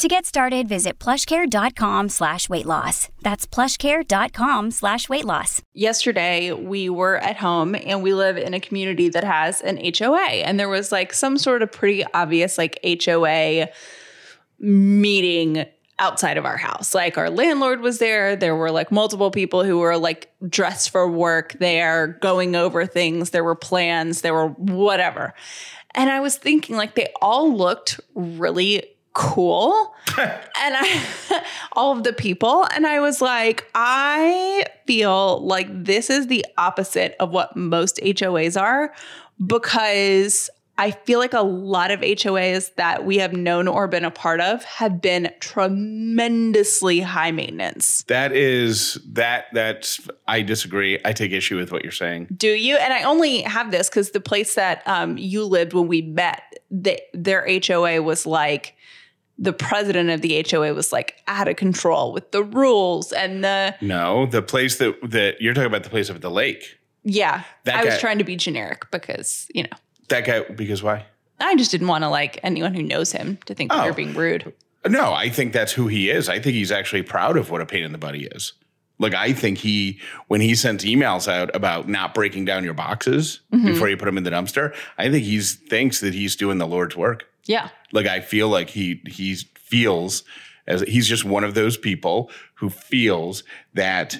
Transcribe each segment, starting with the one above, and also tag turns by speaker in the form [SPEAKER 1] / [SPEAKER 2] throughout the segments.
[SPEAKER 1] To get started, visit plushcare.com slash weight loss. That's plushcare.com slash weight loss.
[SPEAKER 2] Yesterday, we were at home and we live in a community that has an HOA. And there was like some sort of pretty obvious like HOA meeting outside of our house. Like our landlord was there. There were like multiple people who were like dressed for work there, going over things. There were plans, there were whatever. And I was thinking like they all looked really cool and I all of the people and I was like I feel like this is the opposite of what most HOAs are because I feel like a lot of HOAs that we have known or been a part of have been tremendously high maintenance.
[SPEAKER 3] That is that that's I disagree. I take issue with what you're saying.
[SPEAKER 2] Do you? And I only have this because the place that um, you lived when we met, they, their HOA was like the president of the HOA was like out of control with the rules and the
[SPEAKER 3] No, the place that that you're talking about the place up at the lake.
[SPEAKER 2] yeah.
[SPEAKER 3] That
[SPEAKER 2] I was
[SPEAKER 3] guy-
[SPEAKER 2] trying to be generic because you know
[SPEAKER 3] That guy because why?
[SPEAKER 2] I just didn't want to like anyone who knows him to think that
[SPEAKER 3] Oh.
[SPEAKER 2] you're being rude.
[SPEAKER 3] No, I think that's who he is. I think he's actually proud of what a pain in the butt he is. Like I think he when he sends emails out about not breaking down your boxes
[SPEAKER 2] Mm-hmm.
[SPEAKER 3] before you put them in the dumpster, I think he thinks that he's doing the Lord's work.
[SPEAKER 2] Yeah.
[SPEAKER 3] Like I feel like he he feels as he's just one of those people who feels that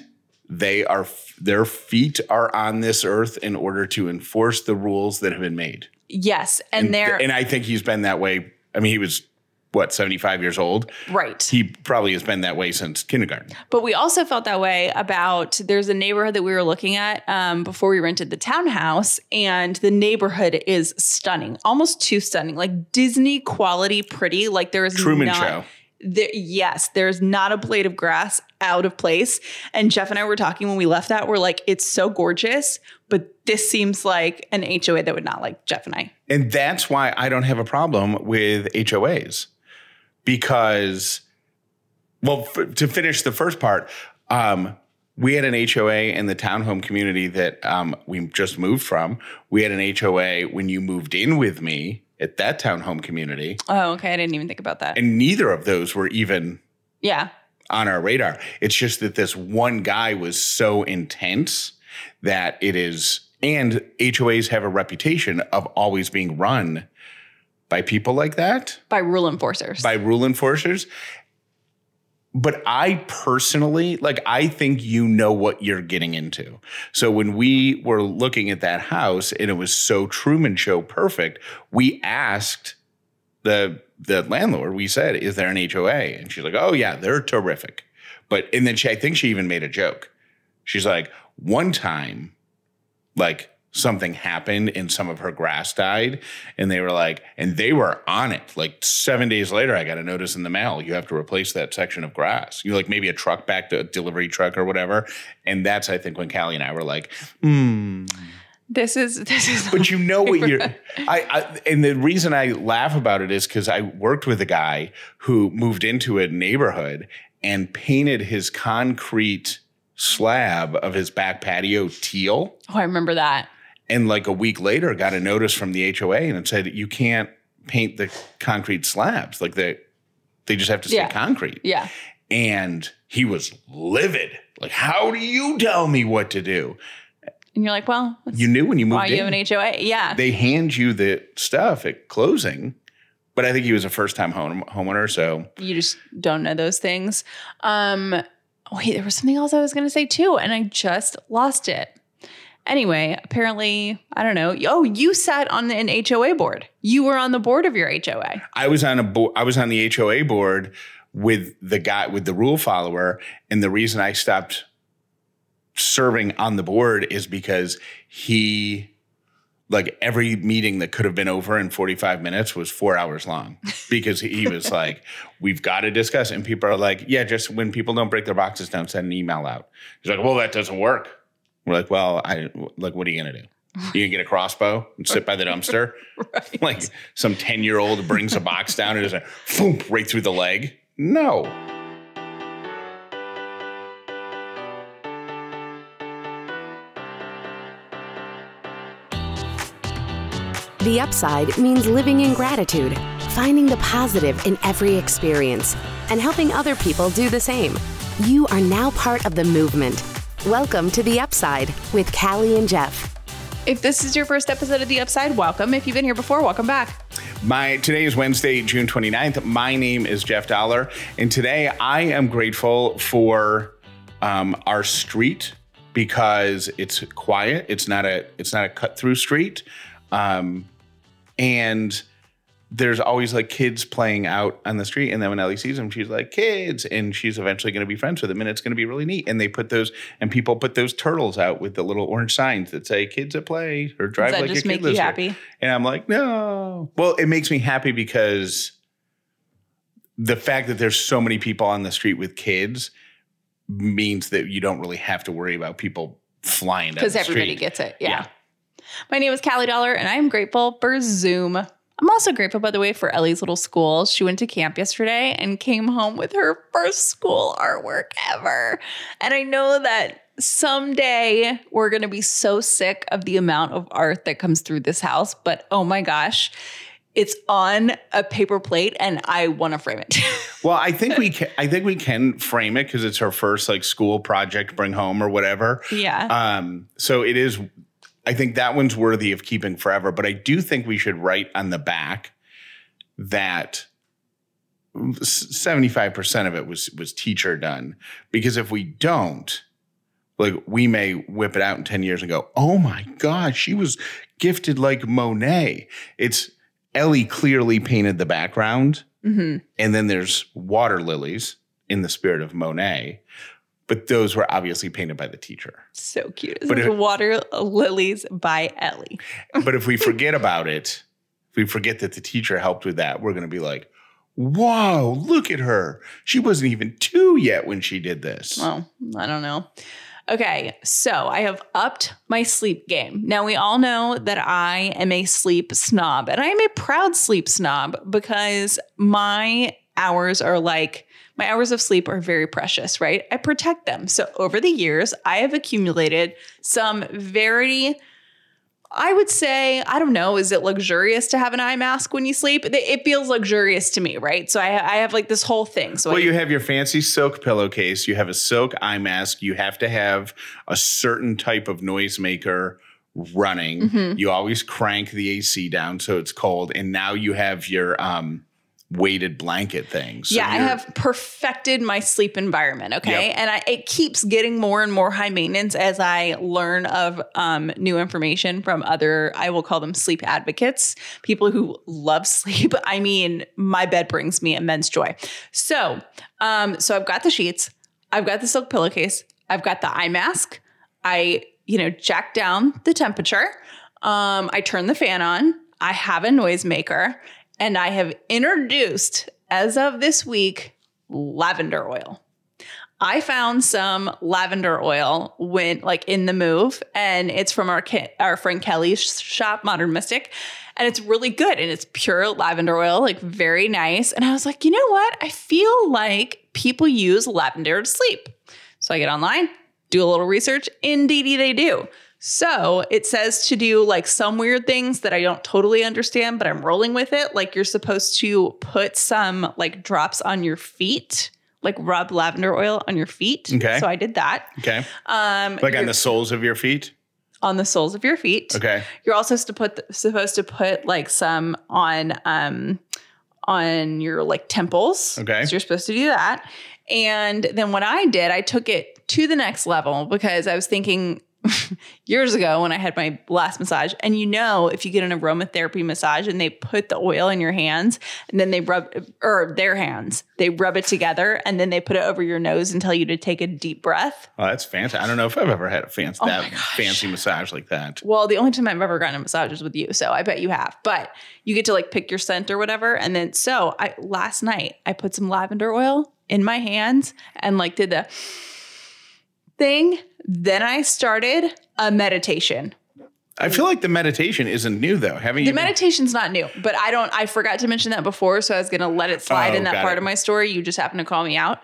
[SPEAKER 3] they are their feet are on this earth in order to enforce the rules that have been made.
[SPEAKER 2] Yes, and, they're
[SPEAKER 3] and I think he's been that way. I mean, he was what 75 years old.
[SPEAKER 2] right.
[SPEAKER 3] He probably has been that way since kindergarten.
[SPEAKER 2] But we also felt that way about there's a neighborhood that we were looking at um, before we rented the townhouse, and the neighborhood is stunning, almost too stunning, like Disney quality pretty. Like there is
[SPEAKER 3] Truman
[SPEAKER 2] not,
[SPEAKER 3] Show.
[SPEAKER 2] There, yes, there's not a blade of grass out of place. And Jeff and I were talking when we left that. We're like, it's so gorgeous, but this seems like an HOA that would not like Jeff and I.
[SPEAKER 3] And that's why I don't have a problem with HOAs because, well, f- to finish the first part, um, we had an HOA in the townhome community that um, we just moved from. We had an HOA when you moved in with me at that townhome community,
[SPEAKER 2] Oh, okay. I didn't even think about that.
[SPEAKER 3] and neither of those were even
[SPEAKER 2] yeah.
[SPEAKER 3] on our radar. It's just that this one guy was so intense that it is, and HOAs have a reputation of always being run by people like that,
[SPEAKER 2] By rule enforcers.
[SPEAKER 3] by rule enforcers. But I personally, like, I think you know what you're getting into. So when we were looking at that house and it was so Truman Show perfect, we asked the the landlord, we said, "Is there an HOA?" And she's like, "Oh yeah, they're terrific." But and then she, I think she even made a joke. She's like, "One time, like something happened and some of her grass died, and they were like, and they were on it. Like seven days later, I got a notice in the mail. You have to replace that section of grass. You like maybe a truck back to a delivery truck or whatever. And that's I think when Callie and I were like, hmm."
[SPEAKER 2] this is this is
[SPEAKER 3] but you know what you're I, I and the reason i laugh about it is because i worked with a guy who moved into a neighborhood and painted his concrete slab of his back patio teal
[SPEAKER 2] Oh, I remember that.
[SPEAKER 3] And like a week later got a notice from the hoa and it said you can't paint the concrete slabs like they they just have to stay
[SPEAKER 2] Yeah.
[SPEAKER 3] concrete
[SPEAKER 2] Yeah.
[SPEAKER 3] and he was livid like how do you tell me what to do
[SPEAKER 2] And you're like, well,
[SPEAKER 3] you knew when you moved
[SPEAKER 2] why
[SPEAKER 3] in
[SPEAKER 2] you have an HOA. Yeah.
[SPEAKER 3] they hand you the stuff at closing. But I think he was a first time home, homeowner. So
[SPEAKER 2] you just don't know those things. Um, wait, there was something else I was going to say too, and I just lost it. Anyway, apparently, I don't know. Oh, you sat on an HOA board. You were on the board of your HOA.
[SPEAKER 3] I was on a bo- I was on the HOA board with the guy with the rule follower. And the reason I stopped serving on the board is because he like every meeting that could have been over in 45 minutes was four hours long because he was like, we've got to discuss. And people are like, yeah, just when people don't break their boxes don't send an email out. He's like, well, that doesn't work. We're like, well, I like, what are you gonna do? You gonna get a crossbow and sit by the dumpster?
[SPEAKER 2] Right.
[SPEAKER 3] Like some 10 year old brings a box down and just like, boom, right through the leg? No.
[SPEAKER 4] The upside means living in gratitude, finding the positive in every experience, and helping other people do the same. You are now part of the movement. Welcome to The Upside with Callie and Jeff.
[SPEAKER 2] If this is your first episode of The Upside, welcome. If you've been here before, welcome back.
[SPEAKER 3] My today is Wednesday, June 29th. My name is Jeff Dollar, and today I am grateful for um, our street because it's quiet. It's not a it's not a cut through street, um, and there's always like kids playing out on the street. And then when Ellie sees them, she's like kids, and she's eventually going to be friends with them, and it's going to be really neat. And they put those and people put those turtles out with the little orange signs that say "Kids at Play" or "Drive
[SPEAKER 2] Does that
[SPEAKER 3] like
[SPEAKER 2] just
[SPEAKER 3] a kid
[SPEAKER 2] make you
[SPEAKER 3] lives here."
[SPEAKER 2] happy?
[SPEAKER 3] And I'm like, no. Well, it makes me happy because the fact that there's so many people on the street with kids means that you don't really have to worry about people flying
[SPEAKER 2] Because everybody
[SPEAKER 3] street.
[SPEAKER 2] gets it. Yeah.
[SPEAKER 3] Yeah.
[SPEAKER 2] My name is Callie Dollar, and I'm grateful for Zoom. I'm also grateful, by the way, for Ellie's little school. She went to camp yesterday and came home with her first school artwork ever. And I know that someday we're going to be so sick of the amount of art that comes through this house, but oh my gosh, it's on a paper plate and I want to frame it.
[SPEAKER 3] Well, I think we can. I think we can frame it because it's her first like school project, bring home or whatever.
[SPEAKER 2] yeah.
[SPEAKER 3] Um, so it is. I think that one's worthy of keeping forever. But I do think we should write on the back that seventy five percent of it was was teacher done. Because if we don't, like we may whip it out in ten years and go, "Oh my god, she was gifted like Monet." It's Ellie clearly painted the background,
[SPEAKER 2] hmm
[SPEAKER 3] and then there's water lilies in the spirit of Monet. But those were obviously painted by the teacher.
[SPEAKER 2] So cute.
[SPEAKER 3] But it-
[SPEAKER 2] Water Lilies by Ellie.
[SPEAKER 3] but if we forget about it, if we forget that the teacher helped with that, we're going to be like, whoa, look at her. She wasn't even two yet when she did this.
[SPEAKER 2] Well, I don't know. Okay, so I have upped my sleep game. Now, we all know that I am a sleep snob, and I am a proud sleep snob because my hours are like, my hours of sleep are very precious, right? I protect them. So, over the years, I have accumulated some very I would say, I don't know, is it luxurious to have an eye mask when you sleep? It- feels luxurious to me, right? So I, I have like this whole thing. So
[SPEAKER 3] well,
[SPEAKER 2] I,
[SPEAKER 3] you have your fancy silk pillowcase, you have a silk eye mask, you have to have a certain type of noisemaker running.
[SPEAKER 2] Mhm.
[SPEAKER 3] You always crank the AC down so it's cold. And now you have your um, weighted blanket thing. So
[SPEAKER 2] yeah, I have perfected my sleep environment. Okay.
[SPEAKER 3] Yep.
[SPEAKER 2] And I, it keeps getting more and more high maintenance as I learn of um, new information from other, I will call them sleep advocates, people who love sleep. I mean, my bed brings me immense joy. So, um, so I've got the sheets, I've got the silk pillowcase, I've got the eye mask. I, you know, jack down the temperature. Um, I turn the fan on. I have a noisemaker and I have introduced, as of this week, lavender oil. I found some lavender oil when, like, in the move, and it's from our our friend Kelly's shop, Modern Mystic, and it's really good. And it's pure lavender oil, like very nice. And I was like, you know what? I feel like people use lavender to sleep. So I get online, do a little research. Indeedy, they do. So it says to do like some weird things that I don't totally understand, but I'm rolling with it. Like you're supposed to put some like drops on your feet, like rub lavender oil on your feet.
[SPEAKER 3] Okay.
[SPEAKER 2] So I did that.
[SPEAKER 3] okay.
[SPEAKER 2] Um,
[SPEAKER 3] Like on the soles of your feet.
[SPEAKER 2] on the soles of your feet.
[SPEAKER 3] Okay.
[SPEAKER 2] You're also supposed to put supposed to put like some on um on your like temples.
[SPEAKER 3] Okay.
[SPEAKER 2] So you're supposed to do that. And then what I did, I took it to the next level because I was thinking years ago when I had my last massage, and you know, if you get an aromatherapy massage and they put the oil in your hands and then they rub, or their hands, they rub it together and then they put it over your nose and tell you to take a deep breath.
[SPEAKER 3] Oh, that's fancy. I don't know if I've ever had a fancy
[SPEAKER 2] Oh
[SPEAKER 3] that fancy massage like that.
[SPEAKER 2] Well, the only time I've ever gotten a massage is with you, so I bet you have. But you get to like pick your scent or whatever, and then so I last night I put some lavender oil in my hands and like did the thing. Then I started a meditation.
[SPEAKER 3] I feel like the meditation isn't new though. Haven't
[SPEAKER 2] The
[SPEAKER 3] you? been-
[SPEAKER 2] meditation's not new, but I don't. I forgot to mention that before, so I was gonna let it slide
[SPEAKER 3] Oh,
[SPEAKER 2] in that part
[SPEAKER 3] it.
[SPEAKER 2] of my story. You just happened to call me out.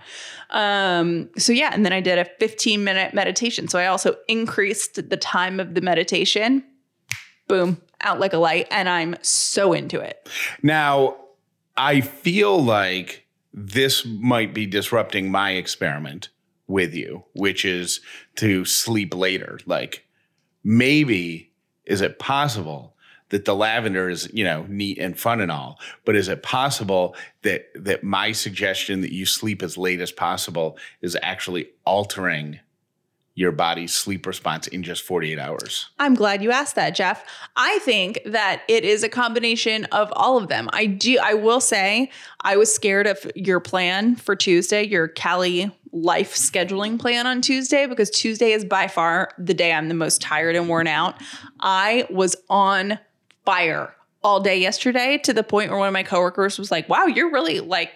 [SPEAKER 2] Um, so yeah, and then I did a 15 minute meditation. So I also increased the time of the meditation. Boom, out like a light, and I'm so into it.
[SPEAKER 3] Now, I feel like this might be disrupting my experiment with you, which is to sleep later. Like, maybe is it possible that the lavender is, you know, neat and fun and all, but is it possible that that my suggestion that you sleep as late as possible is actually altering your body's sleep response in just 48 hours?
[SPEAKER 2] I'm glad you asked that, Jeff. I think that it is a combination of all of them. I do I will say I was scared of your plan for Tuesday, your Callie life scheduling plan on Tuesday because Tuesday is by far the day I'm the most tired and worn out. I was on fire all day yesterday to the point where one of my coworkers was like, "Wow, you're really like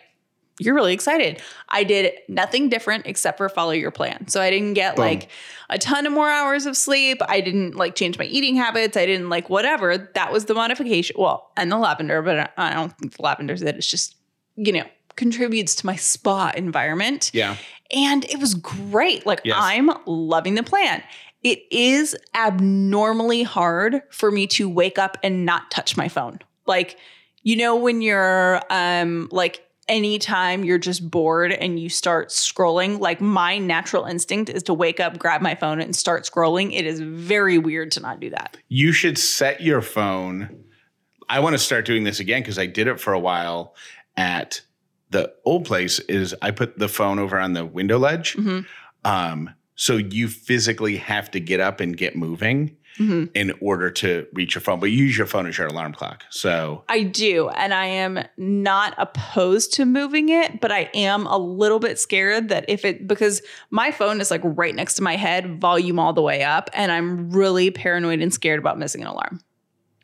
[SPEAKER 2] you're really excited. I did nothing different except for follow your plan. So I didn't get
[SPEAKER 3] Boom.
[SPEAKER 2] like a ton of more hours of sleep. I didn't like change my eating habits. I didn't like whatever. That was the modification. Well, and the lavender, but I- don't think the lavender's it. It's just, you know, contributes to my spa environment.
[SPEAKER 3] Yeah.
[SPEAKER 2] And it was great. Like
[SPEAKER 3] Yes.
[SPEAKER 2] I'm loving the plan. It is abnormally hard for me to wake up and not touch my phone. Like, you know, when you're um like anytime you're just bored and you start scrolling, like my natural instinct is to wake up, grab my phone, and start scrolling. It is very weird to not do that.
[SPEAKER 3] you should set your phone. I want to start doing this again because I did it for a while at the old place. Is I put the phone over on the window ledge,
[SPEAKER 2] Mhm.
[SPEAKER 3] um, so you physically have to get up and get moving
[SPEAKER 2] Mhm.
[SPEAKER 3] in order to reach your phone. But you use your phone as your alarm clock. So
[SPEAKER 2] I do, and I am not opposed to moving it, but I am a little bit scared that if it because my phone is like right next to my head, volume all the way up, and I'm really paranoid and scared about missing an alarm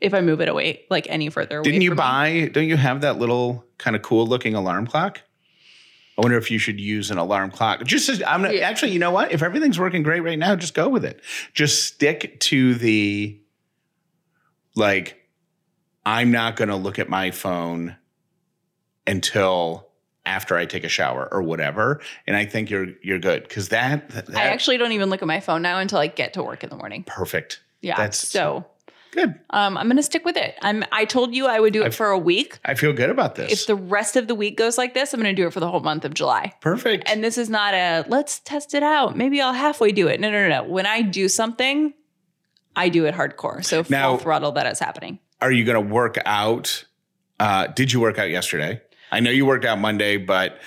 [SPEAKER 2] if I move it away like any further. away
[SPEAKER 3] didn't you
[SPEAKER 2] from me.
[SPEAKER 3] buy? Don't you have that little kind of cool looking alarm clock? I wonder if you should use an alarm clock. Just as, I'm gonna,
[SPEAKER 2] Yeah.
[SPEAKER 3] actually, you know what? If everything's working great right now, just go with it. Just stick to the like. I'm not going to look at my phone until after I take a shower or whatever, and I think you're you're good because that, that
[SPEAKER 2] I actually don't even look at my phone now until I get to work in the morning.
[SPEAKER 3] perfect.
[SPEAKER 2] Yeah,
[SPEAKER 3] That's-
[SPEAKER 2] so
[SPEAKER 3] Good.
[SPEAKER 2] um, I'm gonna stick with it. I'm. I told you I would do it
[SPEAKER 3] I've-
[SPEAKER 2] for a week.
[SPEAKER 3] I feel good about this.
[SPEAKER 2] If the rest of the week goes like this, I'm gonna do it for the whole month of July.
[SPEAKER 3] perfect.
[SPEAKER 2] And this is not a let's test it out. Maybe I'll halfway do it. No, no, no, no. When I do something, I do it hardcore. So full
[SPEAKER 3] Now-
[SPEAKER 2] throttle that is happening.
[SPEAKER 3] are you going to work out? Uh, did you work out yesterday? I know you worked out Monday, but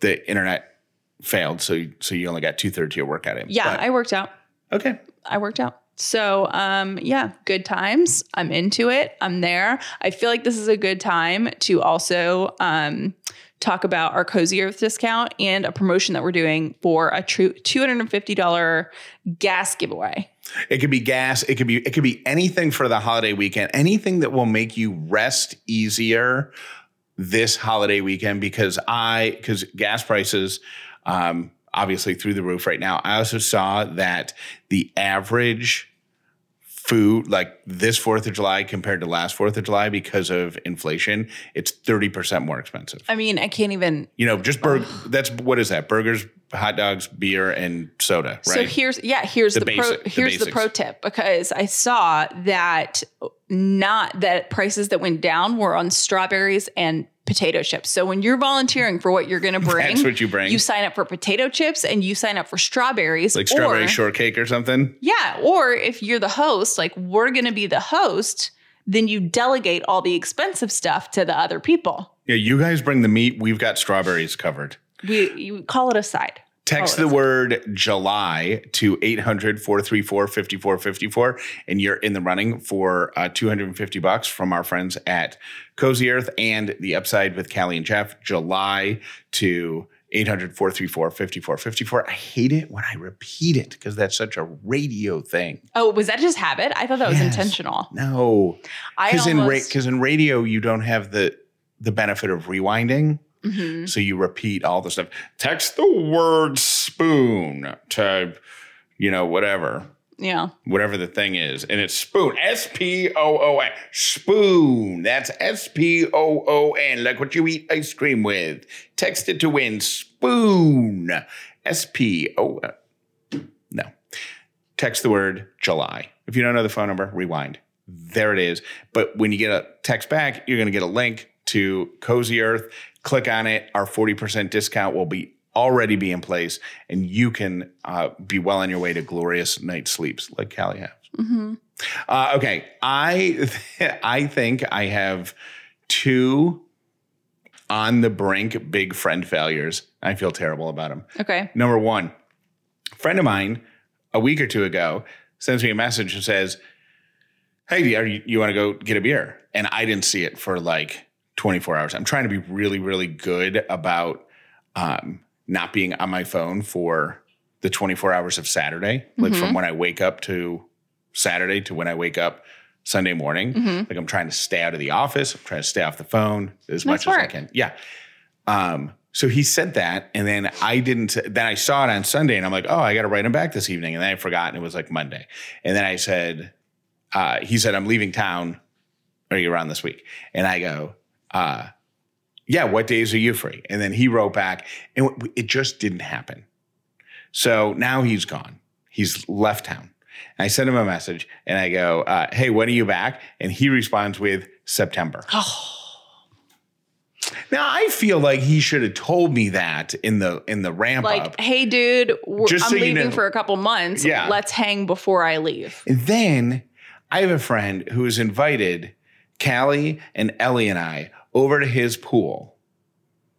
[SPEAKER 3] the internet failed, so so you only got two thirds of your workout in.
[SPEAKER 2] Yeah,
[SPEAKER 3] But-
[SPEAKER 2] I worked out.
[SPEAKER 3] okay.
[SPEAKER 2] I worked out. So, um, yeah, good times. I'm into it. I'm there. I feel like this is a good time to also um, talk about our Cozy Earth discount and a promotion that we're doing for a true $250 gas giveaway.
[SPEAKER 3] It could be gas. It could be it could be anything for the holiday weekend. Anything that will make you rest easier this holiday weekend because I because gas prices um obviously through the roof right now. I also saw that the average food like this 4th of July compared to last 4th of July because of inflation, it's 30% more expensive.
[SPEAKER 2] I mean, I can't even
[SPEAKER 3] You know, just burger that's what is that? Burgers, hot dogs, beer and soda, right?
[SPEAKER 2] So here's yeah, here's
[SPEAKER 3] The
[SPEAKER 2] the,
[SPEAKER 3] basic-
[SPEAKER 2] pro here's the
[SPEAKER 3] basics.
[SPEAKER 2] pro tip because I saw that not that prices that went down were on strawberries and potato chips. So when you're volunteering for what you're going to bring,
[SPEAKER 3] That's what you bring.
[SPEAKER 2] You sign up for potato chips and you sign up for strawberries,
[SPEAKER 3] like strawberry
[SPEAKER 2] or-
[SPEAKER 3] shortcake or something.
[SPEAKER 2] Yeah, or if you're the host, like we're going to be the host, then you delegate all the expensive stuff to the other people.
[SPEAKER 3] Yeah, you guys bring the meat. We've got strawberries covered.
[SPEAKER 2] We you call it a side.
[SPEAKER 3] Text
[SPEAKER 2] Oh,
[SPEAKER 3] the word July to 800 434 5454, and you're in the running for uh, 250 bucks from our friends at Cozy Earth and the Upside with Callie and Jeff. July to 800 434 5454. I hate it when I repeat it because that's such a radio thing.
[SPEAKER 2] Oh, was that just habit? I thought that was intentional.
[SPEAKER 3] No, because in, ra-
[SPEAKER 2] almost
[SPEAKER 3] in radio, you don't have the, the benefit of rewinding.
[SPEAKER 2] Mhm.
[SPEAKER 3] So you repeat all the stuff. Text the word spoon to you know, whatever,
[SPEAKER 2] Yeah.
[SPEAKER 3] whatever the thing is. And it's spoon, S P O O N. Spoon. That's S P O O N, like what you eat ice cream with. Text it to win. Spoon. S P O. No. Text the word July. If you don't know the phone number, rewind. There it is. But when you get a text back, you're going to get a link to Cozy Earth. Click on it. Our 40% discount will be already be in place, and you can uh, be well on your way to glorious night sleeps like Callie has. Uh, okay, I I think I have two on the brink big friend failures. I feel terrible about them.
[SPEAKER 2] Okay.
[SPEAKER 3] Number one, friend of mine a week or two ago sends me a message and says, Hey, are you, you want to go get a beer? And I didn't see it for like 24 hours. I'm trying to be really, really good about um, not being on my phone for the 24 hours of Saturday, like from when I wake up to Saturday to when I wake up Sunday morning. Like I'm trying to stay out of the office, I'm trying to stay off the phone as much as I can. Yeah. Um, so he said that, and then I didn't. Then I saw it on Sunday, and I'm like, "Oh, I got to write him back this evening." And then I forgot, and it was like Monday. And then I said, uh, "He said I'm leaving town. Are you around this week?" And I go, uh, "Yeah. What days are you free?" And then he wrote back, and it just didn't happen. So now he's gone. He's left town. And I send him a message, and I go, uh, "Hey, when are you back?" And he responds with September. Now I feel like he should have told me that in the in the ramp
[SPEAKER 2] Like,
[SPEAKER 3] up.
[SPEAKER 2] hey, dude,
[SPEAKER 3] Just
[SPEAKER 2] I'm
[SPEAKER 3] so you
[SPEAKER 2] leaving
[SPEAKER 3] know.
[SPEAKER 2] for a couple months.
[SPEAKER 3] Yeah.
[SPEAKER 2] Let's hang before I leave.
[SPEAKER 3] And then I have a friend who has invited Callie and Ellie and I over to his pool,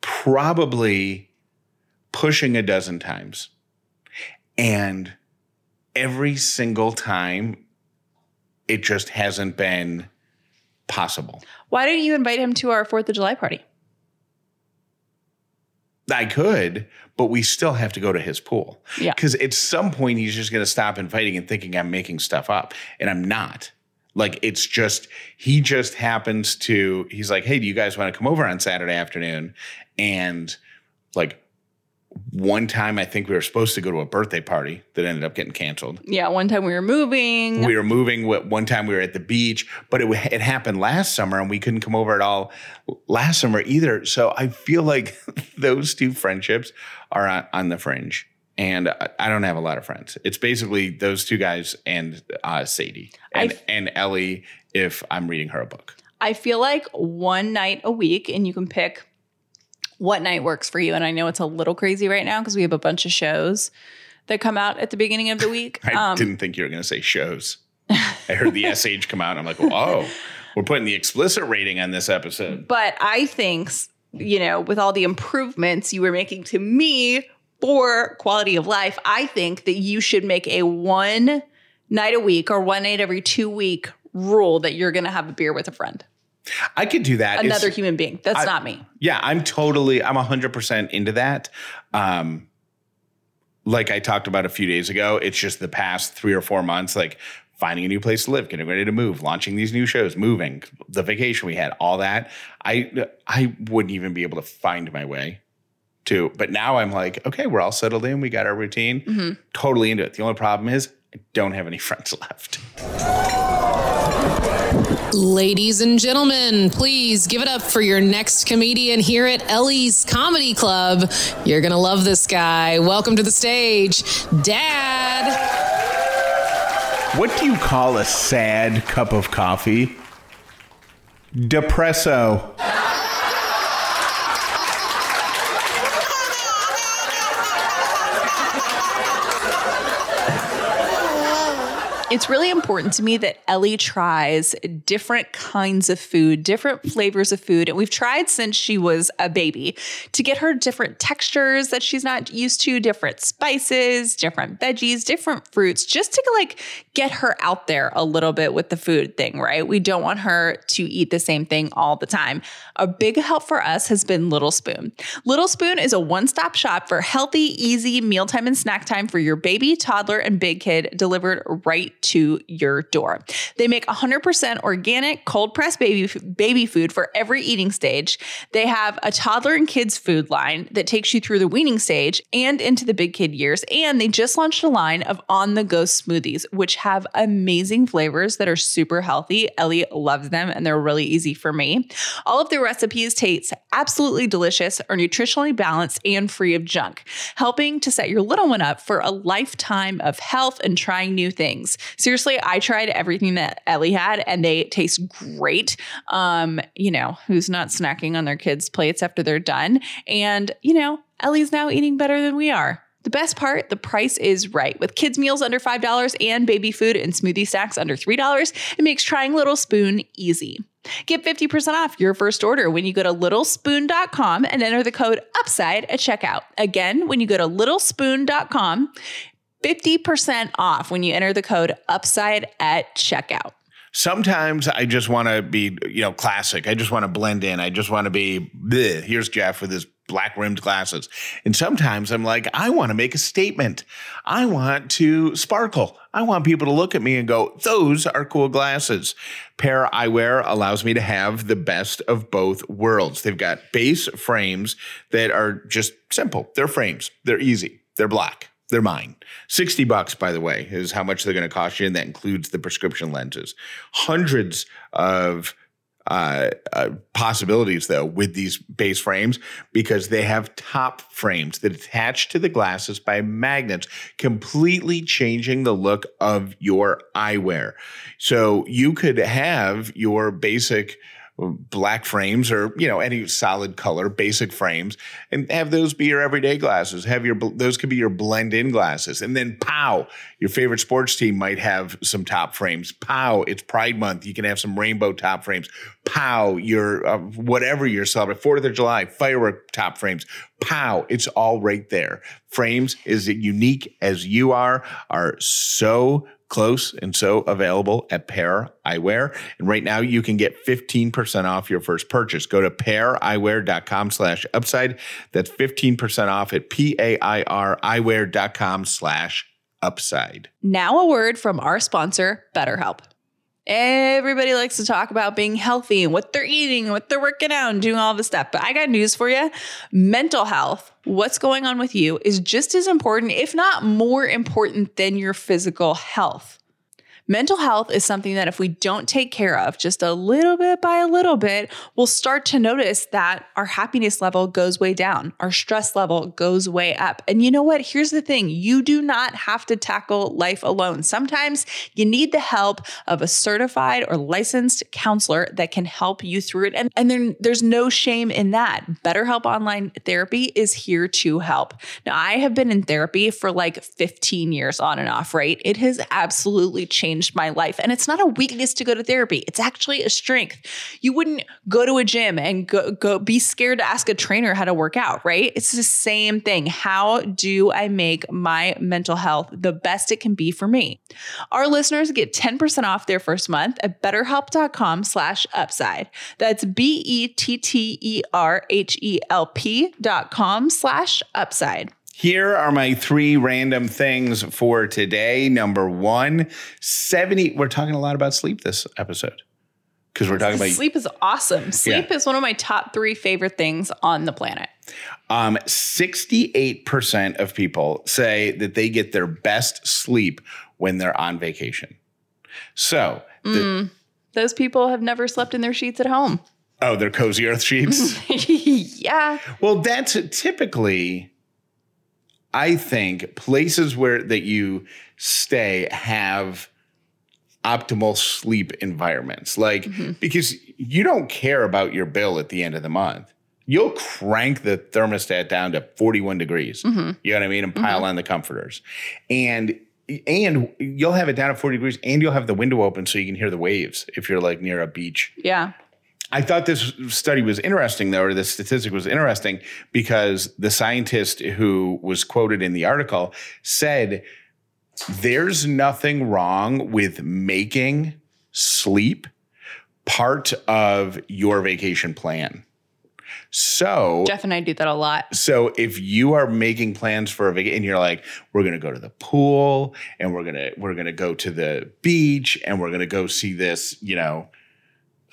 [SPEAKER 3] probably pushing a dozen times. And every single time, it just hasn't been possible.
[SPEAKER 2] Why didn't you invite him to our Fourth of July party?
[SPEAKER 3] I could, but we still have to go to his pool.
[SPEAKER 2] Yeah.
[SPEAKER 3] Because at some point he's just going to stop inviting and thinking I'm making stuff up, and I'm not. Like it's just he just happens to. He's like, hey, do you guys want to come over on Saturday afternoon? And like one time, I think we were supposed to go to a birthday party that ended up getting canceled.
[SPEAKER 2] Yeah, one time we were moving.
[SPEAKER 3] We were moving. One time we were at the beach, but it, it happened last summer and we couldn't come over at all last summer either. So I feel like those two friendships are on, on the fringe. And I- don't have a lot of friends. It's basically those two guys and uh, Sadie and,
[SPEAKER 2] I-
[SPEAKER 3] and Ellie if I'm reading her a book.
[SPEAKER 2] I feel like one night a week, and you can pick what night works for you. And I know it's a little crazy right now because we have a bunch of shows that come out at the beginning of the week.
[SPEAKER 3] I
[SPEAKER 2] Um,
[SPEAKER 3] didn't think you were going to say shows. I heard the SH come out and I'm like, oh, we're putting the explicit rating on this episode.
[SPEAKER 2] But I think, you know, with all the improvements you were making to me for quality of life, I think that you should make a one night a week or one night every two week rule that you're going to have a beer with a friend,
[SPEAKER 3] I could do that. It's-
[SPEAKER 2] another human being. That's
[SPEAKER 3] I-
[SPEAKER 2] not me.
[SPEAKER 3] Yeah, I'm totally, I'm 100% into that. Um, like I talked about a few days ago, it's just the past three or four months, like finding a new place to live, getting ready to move, launching these new shows, moving, the vacation we had, all that. I, I wouldn't even be able to find my way to, but now I'm like, okay, we're all settled in. We got our routine. Mm-hmm. Totally into it. The only problem is I don't have any friends left.
[SPEAKER 5] Ladies and gentlemen, please give it up for your next comedian here at Ellie's Comedy Club. You're going to love this guy. Welcome to the stage, Dad.
[SPEAKER 3] What do you call a sad cup of coffee? Depresso.
[SPEAKER 2] It's really important to me that Ellie tries different kinds of food, different flavors of food. And we've tried since she was a baby to get her different textures that she's not used to, different spices, different veggies, different fruits, just to like get her out there a little bit with the food thing, right? We don't want her to eat the same thing all the time. A big help for us has been Little Spoon. Little Spoon is a one stop shop for healthy, easy mealtime and snack time for your baby, toddler, and big kid delivered right to your door. They make 100% organic cold pressed baby baby food for every eating stage. They have a toddler and kids food line that takes you through the weaning stage and into the big kid years. And they just launched a line of on the go smoothies, which have amazing flavors that are super healthy. Ellie loves them and they're really easy for me. All of their recipes taste absolutely delicious, are nutritionally balanced, and free of junk, helping to set your little one up for a lifetime of health and trying new things. Seriously, I tried everything that Ellie had and they taste great. Um, you know, who's not snacking on their kids' plates after they're done? And, you know, Ellie's now eating better than we are. The best part, the price is right. With kids' meals under $5 and baby food and smoothie snacks under $3, it makes trying Little Spoon easy. Get 50% off your first order when you go to littlespoon.com and enter the code UPSIDE at checkout. Again, when you go to littlespoon.com, 50% off when you enter the code UPSIDE at checkout.
[SPEAKER 3] Sometimes I just want to be, you know, classic. I just want to blend in. I just want to be, bleh. here's Jeff with his black rimmed glasses. And sometimes I'm like, I want to make a statement. I want to sparkle. I want people to look at me and go, those are cool glasses. Pair Eyewear allows me to have the best of both worlds. They've got base frames that are just simple. They're frames. They're easy. They're black. They're mine. 60 bucks, by the way, is how much they're going to cost you. And that includes the prescription lenses. Hundreds of uh, uh, possibilities though with these base frames because they have top frames that attach to the glasses by magnets, completely changing the look of your eyewear. So you could have your basic black frames or you know any solid color basic frames and have those be your everyday glasses. Have your those could be your blend in glasses. And then pow your favorite sports team might have some top frames. Pow it's pride month. You can have some rainbow top frames. Pow your uh, whatever you're celebrating fourth of july firework top frames. Pow it's all right there. Frames is it unique as you are are so close and so available at Pair Eyewear. And right now you can get 15% off your first purchase. Go to paireyewear.com slash upside. That's 15% off at P-A-I-R eyewear.com slash upside.
[SPEAKER 2] Now a word from our sponsor, BetterHelp. Everybody likes to talk about being healthy and what they're eating, what they're working out, and doing all this stuff. But I got news for you mental health, what's going on with you, is just as important, if not more important, than your physical health. Mental health is something that if we don't take care of just a little bit by a little bit, we'll start to notice that our happiness level goes way down, our stress level goes way up. And you know what? Here's the thing you do not have to tackle life alone. Sometimes you need the help of a certified or licensed counselor that can help you through it. And, and then there's no shame in that. BetterHelp Online Therapy is here to help. Now, I have been in therapy for like 15 years on and off, right? It has absolutely changed changed my life. And it's not a weakness to go to therapy. It's actually a strength. You wouldn't go to a gym and go, go be scared to ask a trainer how to work out, right? It's the same thing. How do I make my mental health the best it can be for me? Our listeners get 10% off their first month at betterhelp.com slash upside. That's B-E-T-T-E-R-H-E-L-P dot com slash upside.
[SPEAKER 3] Here are my three random things for today. Number one, 70. We're talking a lot about sleep this episode because we're talking about
[SPEAKER 2] sleep is awesome. Sleep yeah. is one of my top three favorite things on the planet.
[SPEAKER 3] Um, 68% of people say that they get their best sleep when they're on vacation. So, the, mm,
[SPEAKER 2] those people have never slept in their sheets at home.
[SPEAKER 3] Oh, they're cozy earth sheets?
[SPEAKER 2] yeah.
[SPEAKER 3] Well, that's typically I think places where that you stay have optimal sleep environments. Like mm-hmm. because you don't care about your bill at the end of the month. You'll crank the thermostat down to 41 degrees. Mm-hmm. You know what I mean? And pile mm-hmm. on the comforters. And and you'll have it down at 40 degrees and you'll have the window open so you can hear the waves if you're like near a beach.
[SPEAKER 2] Yeah.
[SPEAKER 3] I thought this study was interesting, though, or this statistic was interesting because the scientist who was quoted in the article said there's nothing wrong with making sleep part of your vacation plan. So
[SPEAKER 2] Jeff and I do that a lot.
[SPEAKER 3] So if you are making plans for a vacation and you're like, we're gonna go to the pool and we're gonna we're gonna go to the beach and we're gonna go see this, you know,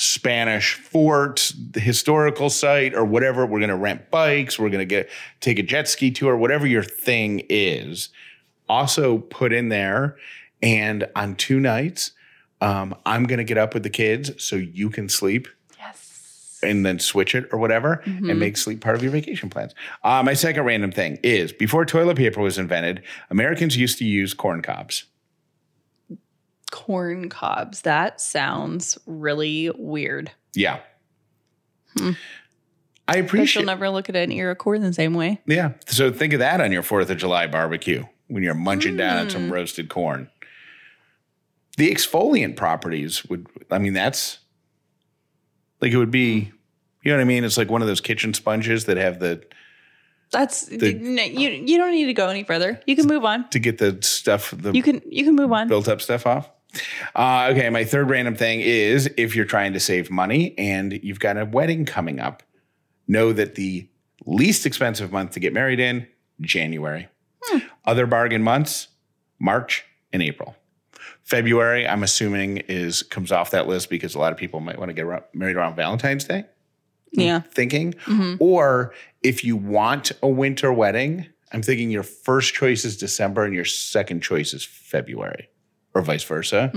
[SPEAKER 3] Spanish fort, the historical site, or whatever. We're gonna rent bikes, we're gonna get take a jet ski tour, whatever your thing is. Also put in there, and on two nights, um, I'm gonna get up with the kids so you can sleep
[SPEAKER 2] Yes.
[SPEAKER 3] and then switch it or whatever and make sleep part of your vacation plans. Uh, my second random thing is before toilet paper was invented, Americans used to use corn cobs.
[SPEAKER 2] Corn cobs. That sounds really weird.
[SPEAKER 3] Yeah. I
[SPEAKER 2] But
[SPEAKER 3] appreciate
[SPEAKER 2] you'll never look at an ear of corn the same way.
[SPEAKER 3] Yeah. So think of that on your 4th of July barbecue when you're munching down on
[SPEAKER 2] Mm.
[SPEAKER 3] some roasted corn. The exfoliant properties would, I mean, that's like it would be, you know what I mean? It's like one of those kitchen sponges that have the,
[SPEAKER 2] That's
[SPEAKER 3] The-
[SPEAKER 2] no, you. You don't need to go any further. You can move on.
[SPEAKER 3] to get the stuff, the
[SPEAKER 2] You can you can move on.
[SPEAKER 3] built up stuff off. Uh, okay, my third random thing is if you're trying to save money and you've got a wedding coming up, know that the least expensive month to get married in, January. Other bargain months, March and April. February, I'm assuming is comes off that list because a lot of people might want to get around, married around Valentine's Day
[SPEAKER 2] Yeah.
[SPEAKER 3] thinking. Or if you want a winter wedding, I'm thinking your first choice is December and your second choice is February, or vice versa.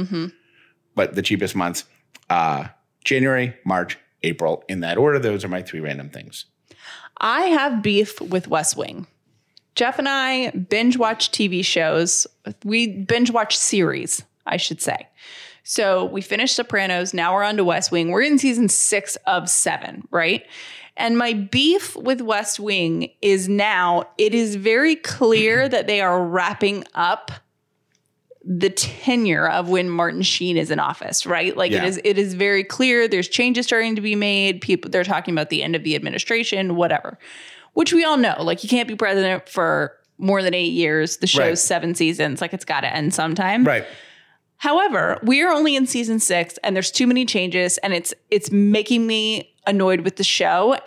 [SPEAKER 3] But the cheapest months, uh, January, March, April, in that order. Those are my three random things.
[SPEAKER 2] I have beef with West Wing. Jeff and I binge watch TV shows. We binge watch series, I should say. So we finished Sopranos. Now we're on to West Wing. We're in season six of seven, right? And my beef with West Wing is now it is very clear that they are wrapping up the tenure of when Martin Sheen is in office, right? Like
[SPEAKER 3] Yeah.
[SPEAKER 2] it is it is very clear there's changes starting to be made. People they're talking about the end of the administration, whatever. Which we all know. Like you can't be president for more than 8 years. The show's
[SPEAKER 3] Right.
[SPEAKER 2] 7 seasons. Like it's got to end sometime.
[SPEAKER 3] Right.
[SPEAKER 2] However, we are only in season 6 and there's too many changes and it's it's making me annoyed with the show.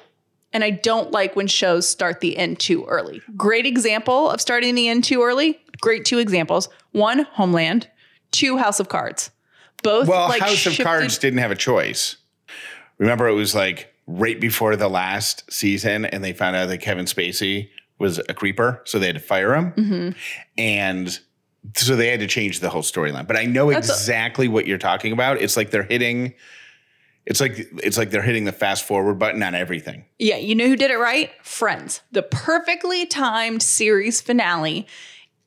[SPEAKER 2] And I don't like when shows start the end too early. Great example of starting the end too early. Great two examples. One, Homeland. Two, House of Cards. Both
[SPEAKER 3] Well,
[SPEAKER 2] like
[SPEAKER 3] House
[SPEAKER 2] shifted-
[SPEAKER 3] of Cards didn't have a choice. Remember, it was like right before the last season, and they found out that Kevin Spacey was a creeper, so they had to fire him.
[SPEAKER 2] Mm-hmm.
[SPEAKER 3] And so they had to change the whole storyline. But I know
[SPEAKER 2] That's a-
[SPEAKER 3] exactly what you're talking about. It's like they're hitting. It's like it's like they're hitting the fast forward button on everything.
[SPEAKER 2] Yeah, you know who did it right? Friends. The perfectly timed series finale.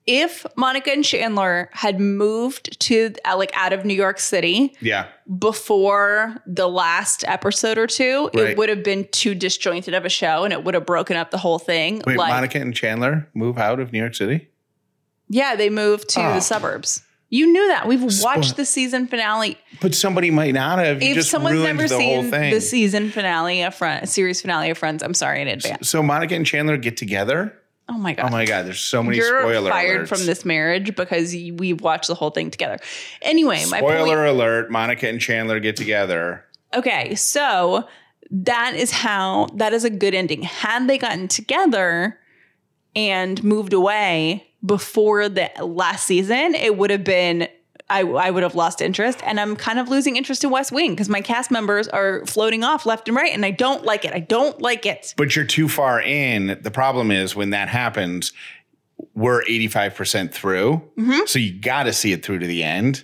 [SPEAKER 2] If Monica and Chandler had moved to uh, like out of New York City
[SPEAKER 3] Yeah,
[SPEAKER 2] before the last episode or two,
[SPEAKER 3] Right.
[SPEAKER 2] it would have been too disjointed of a show and it would have broken up the whole thing.
[SPEAKER 3] wait,
[SPEAKER 2] like,
[SPEAKER 3] Monica and Chandler move out of New York City.
[SPEAKER 2] yeah, they moved to
[SPEAKER 3] Oh.
[SPEAKER 2] the suburbs. You knew that. We've watched the season finale.
[SPEAKER 3] But somebody might not have. You
[SPEAKER 2] if
[SPEAKER 3] just
[SPEAKER 2] someone's never
[SPEAKER 3] the
[SPEAKER 2] seen the season finale of Friends, series finale of Friends, I'm sorry in advance.
[SPEAKER 3] so Monica and Chandler get together.
[SPEAKER 2] Oh, oh my god.
[SPEAKER 3] Oh my god, there's so many
[SPEAKER 2] You're
[SPEAKER 3] spoiler
[SPEAKER 2] fired
[SPEAKER 3] alerts.
[SPEAKER 2] from this marriage because we've watched the whole thing together. Anyway, my
[SPEAKER 3] Spoiler
[SPEAKER 2] point.
[SPEAKER 3] alert: Monica and Chandler get together.
[SPEAKER 2] Okay, so that is how that is a good ending. Had they gotten together and moved away before the last season, it would have been. I, I would have lost interest, and I'm kind of losing interest in West Wing because my cast members are floating off left and right, and I don't like it. I don't like it.
[SPEAKER 3] But you're too far in. The problem is when that happens, we're 85% through.
[SPEAKER 2] Mm-hmm.
[SPEAKER 3] So you got to see it through to the end.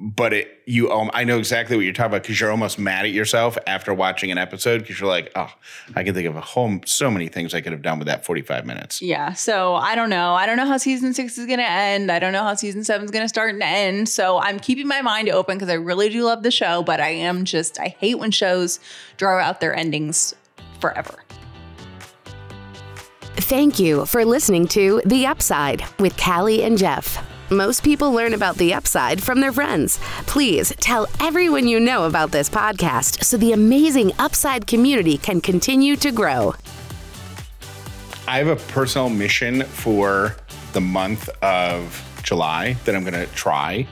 [SPEAKER 3] But it, you, um, I know exactly what you're talking about because you're almost mad at yourself after watching an episode because you're like, oh, I can think of a whole so many things I could have done with that 45 minutes.
[SPEAKER 2] Yeah. So I don't know. I don't know how season six is going to end. I don't know how season seven is going to start and end. So I'm keeping my mind open because I really do love the show, but I am just, I hate when shows draw out their endings forever.
[SPEAKER 4] Thank you for listening to The Upside with Callie and Jeff. Most people learn about the upside from their friends. Please tell everyone you know about this podcast so the amazing upside community can continue to grow.
[SPEAKER 3] I have a personal mission for the month of July that I'm going to try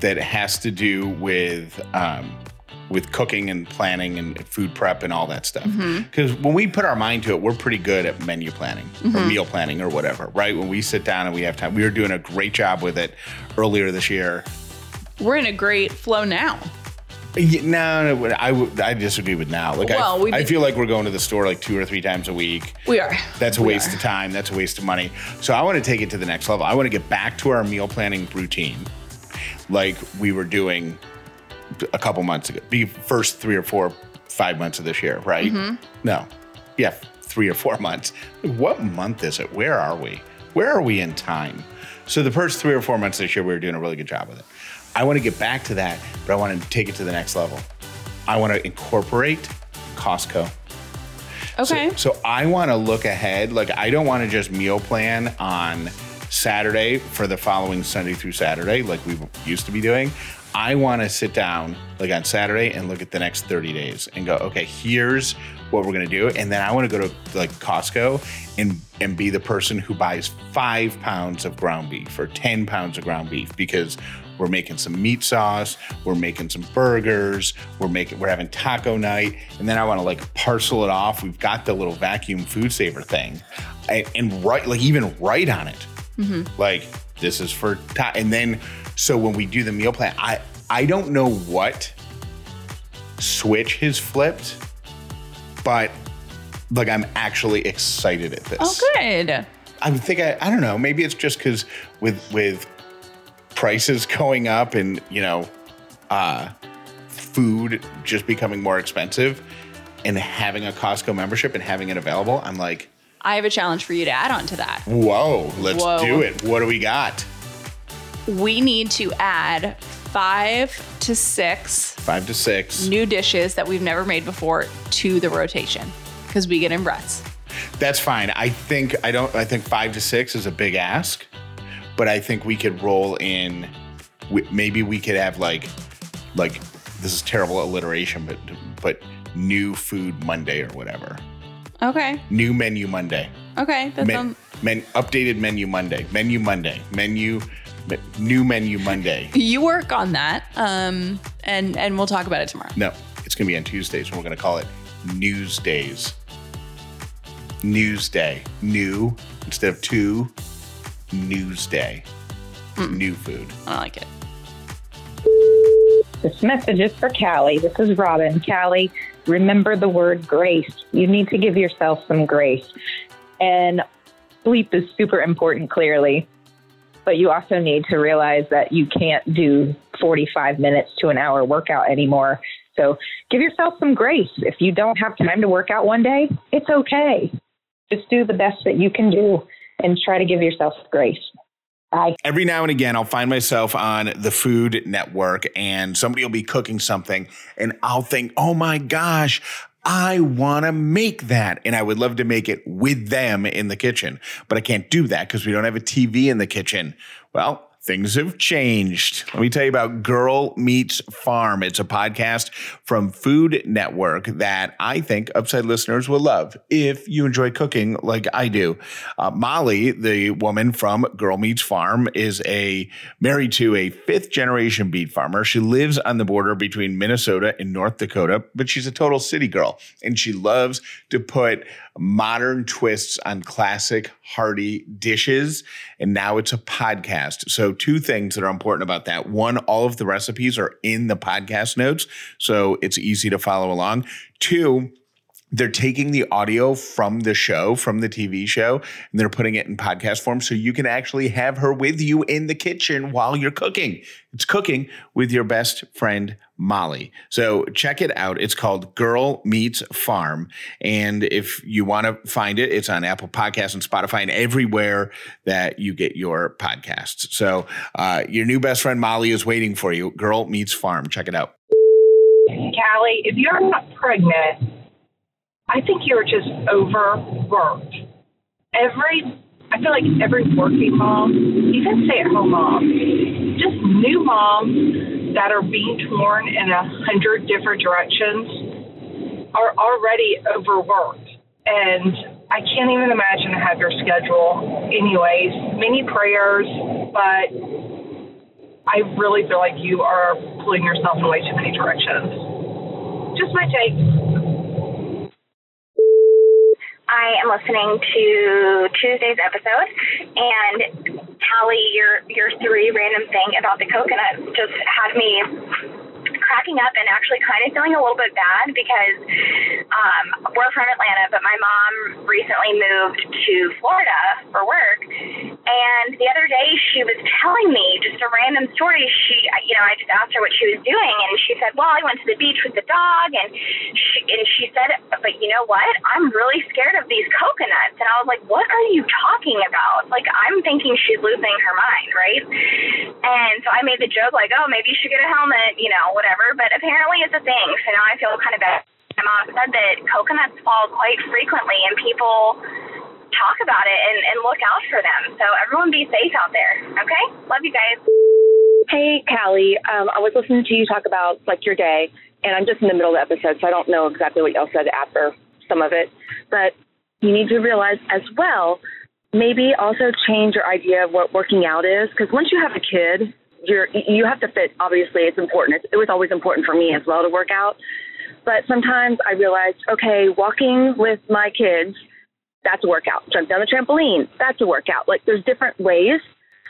[SPEAKER 3] that has to do with um, with cooking and planning and food prep and all that stuff. Mm-hmm. Because when we put our mind to it, we're pretty good at menu planning or mm-hmm. meal planning or whatever, right? When we sit down and we have time, we were doing a great job with it earlier this year.
[SPEAKER 2] We're in a great flow now.
[SPEAKER 3] No, no, I I disagree with now. Like
[SPEAKER 2] Well,
[SPEAKER 3] I, I feel like we're going to the store like two or three times a week.
[SPEAKER 2] We are.
[SPEAKER 3] That's a
[SPEAKER 2] We
[SPEAKER 3] waste
[SPEAKER 2] are.
[SPEAKER 3] of time. That's a waste of money. So I want to take it to the next level. I want to get back to our meal planning routine, like we were doing a couple months ago. The first three or four, five months of this year, right?
[SPEAKER 2] Mm-hmm.
[SPEAKER 3] No, yeah, three or four months. What month is it? Where are we? Where are we in time? So the first three or four months of this year, we were doing a really good job with it. I want to get back to that, but I want to take it to the next level. I want to incorporate Costco.
[SPEAKER 2] Okay.
[SPEAKER 3] So, so I want to look ahead. Like I don't want to just meal plan on Saturday for the following Sunday through Saturday, like we used to be doing. I want to sit down like on Saturday and look at the next 30 days and go, okay, here's what we're gonna do. And then I want to go to like Costco and and be the person who buys five pounds of ground beef or 10 pounds of ground beef because we're making some meat sauce, we're making some burgers, we're making we're having taco night, and then I want to like parcel it off. We've got the little vacuum food saver thing, and, and write like even write on it, mm-hmm. like this is for ta- and then so when we do the meal plan, I I don't know what switch has flipped, but like I'm actually excited at this.
[SPEAKER 2] Oh, good.
[SPEAKER 3] I think I, I don't know. Maybe it's just because with with prices going up and you know, uh, food just becoming more expensive, and having a Costco membership and having it available, I'm like,
[SPEAKER 2] I have a challenge for you to add on to that.
[SPEAKER 3] whoa, let's
[SPEAKER 2] Whoa.
[SPEAKER 3] do it. What do we got?
[SPEAKER 2] We need to add five to six
[SPEAKER 3] Five to six.
[SPEAKER 2] new dishes that we've never made before to the rotation because we get in ruts.
[SPEAKER 3] That's fine. I think I don't. I think five to six is a big ask, but I think we could roll in. we- Maybe we could have like, like this is terrible alliteration, but but new food Monday or whatever.
[SPEAKER 2] Okay.
[SPEAKER 3] New menu Monday.
[SPEAKER 2] Okay. That
[SPEAKER 3] Men,
[SPEAKER 2] sounds.
[SPEAKER 3] men, updated menu Monday. Menu Monday. Menu. Me- New menu Monday.
[SPEAKER 2] You work on that, um, and and we'll talk about it tomorrow.
[SPEAKER 3] No, it's gonna be on Tuesdays, and we're gonna call it News Days. News Day. New instead of two. News Day. New food.
[SPEAKER 2] I don't like it.
[SPEAKER 6] This message is for Callie. This is Robin. Callie, remember the word grace. You need to give yourself some grace. And sleep is super important, clearly. But you also need to realize that you can't do 45 minutes to an hour workout anymore. So give yourself some grace. If you don't have time to work out one day, it's okay. Just do the best that you can do and try to give yourself grace. Bye.
[SPEAKER 3] Every now and again, I'll find myself on the Food Network and somebody will be cooking something and I'll think, oh my gosh, I want to make that. And I would love to make it with them in the kitchen, but I can't do that because we don't have a TV in the kitchen. Well, Things have changed. Let me tell you about Girl Meets Farm. It's a podcast from Food Network that I think Upside listeners will love if you enjoy cooking like I do. Uh, Molly, the woman from Girl Meets Farm, is a married to a fifth generation beet farmer. She lives on the border between Minnesota and North Dakota, but she's a total city girl and she loves to put modern twists on classic hearty dishes. And now it's a podcast. So, two things that are important about that. One, all of the recipes are in the podcast notes. So it's easy to follow along. Two, they're taking the audio from the show, from the TV show, and they're putting it in podcast form so you can actually have her with you in the kitchen while you're cooking. It's cooking with your best friend, Molly. So check it out. It's called Girl Meets Farm. And if you want to find it, it's on Apple Podcasts and Spotify and everywhere that you get your podcasts. So uh, your new best friend, Molly, is waiting for you. Girl Meets Farm. Check it out.
[SPEAKER 7] Callie, if you're not pregnant, I think you're just overworked. Every, I feel like every working mom, even stay at home mom, just new moms that are being torn in a hundred different directions are already overworked. And I can't even imagine to have your schedule. Anyways, many prayers, but I really feel like you are pulling yourself in way too many directions. just my take.
[SPEAKER 8] I am listening to Tuesday's episode, and Callie, your your three random thing about the coconut just had me cracking up and actually kind of feeling a little bit bad because um, we're from Atlanta, but my mom recently moved to Florida for work. And the other day she was telling me just a random story. She, you know, I just asked her what she was doing, and she said, "Well, I went to the beach with the dog," and she and she said, "But you know what? I'm really scared of these coconuts." And I was like, "What are you talking about?" Like I'm thinking she's losing her mind, right? And so I made the joke like, "Oh, maybe you should get a helmet," you know, whatever whatever, but apparently it's a thing. So now I feel kind of bad. My mom said that coconuts fall quite frequently and people talk about it and, and look out for them. So everyone be safe out there. Okay? Love you guys.
[SPEAKER 6] Hey, Callie. Um, I was listening to you talk about like your day, and I'm just in the middle of the episode, so I don't know exactly what y'all said after some of it. But you need to realize as well, maybe also change your idea of what working out is, because once you have a kid, you're you have to fit. Obviously, it's important. It's, it was always important for me as well to work out. But sometimes I realized, okay, walking with my kids, that's a workout. Jump down the trampoline, that's a workout. Like there's different ways.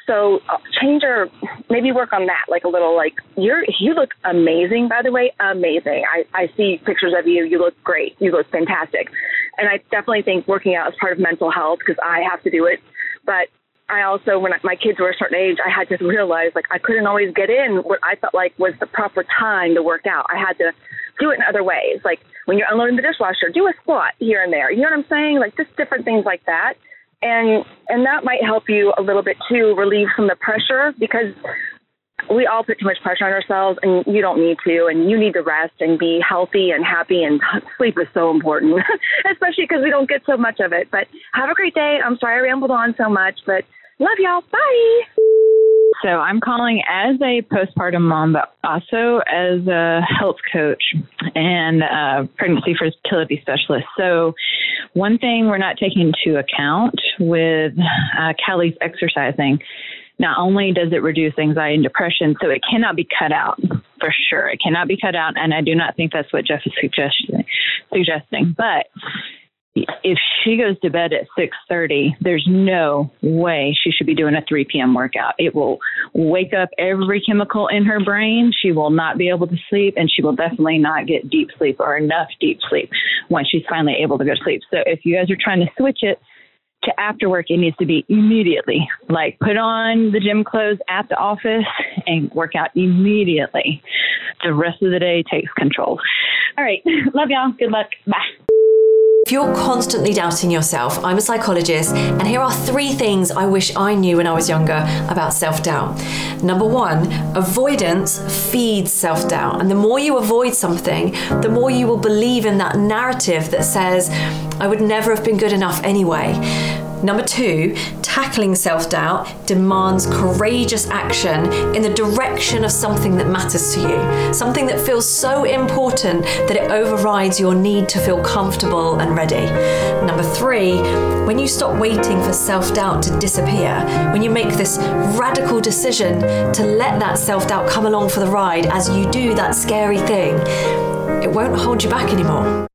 [SPEAKER 6] So uh, change or maybe work on that, like a little like you're you look amazing by the way, amazing. I I see pictures of you. You look great. You look fantastic, and I definitely think working out is part of mental health because I have to do it. But I also, when my kids were a certain age, I had to realize like I couldn't always get in what I felt like was the proper time to work out. I had to do it in other ways, like when you're unloading the dishwasher, do a squat here and there. You know what I'm saying? Like just different things like that. And and that might help you a little bit too, relieve some of the pressure because we all put too much pressure on ourselves and you don't need to and you need to rest and be healthy and happy and sleep is so important especially because we don't get so much of it but have a great day i'm sorry i rambled on so much but love y'all bye
[SPEAKER 9] so i'm calling as a postpartum mom but also as a health coach and a pregnancy fertility specialist so one thing we're not taking into account with uh, Callie's exercising not only does it reduce anxiety and depression, so it cannot be cut out for sure. It cannot be cut out, and I do not think that's what Jeff is suggesting. Suggesting, but if she goes to bed at 6:30, there's no way she should be doing a 3 p.m. workout. It will wake up every chemical in her brain. She will not be able to sleep, and she will definitely not get deep sleep or enough deep sleep when she's finally able to go to sleep. So if you guys are trying to switch it to after work, it needs to be immediately. Like put on the gym clothes at the office and work out immediately. The rest of the day takes control. All right. Love y'all. Good luck. Bye.
[SPEAKER 10] If you're constantly doubting yourself, I'm a psychologist, and here are three things I wish I knew when I was younger about self doubt. Number one, avoidance feeds self doubt. And the more you avoid something, the more you will believe in that narrative that says, I would never have been good enough anyway. Number two, tackling self doubt demands courageous action in the direction of something that matters to you, something that feels so important that it overrides your need to feel comfortable and ready. Number three, when you stop waiting for self doubt to disappear, when you make this radical decision to let that self doubt come along for the ride as you do that scary thing, it won't hold you back anymore.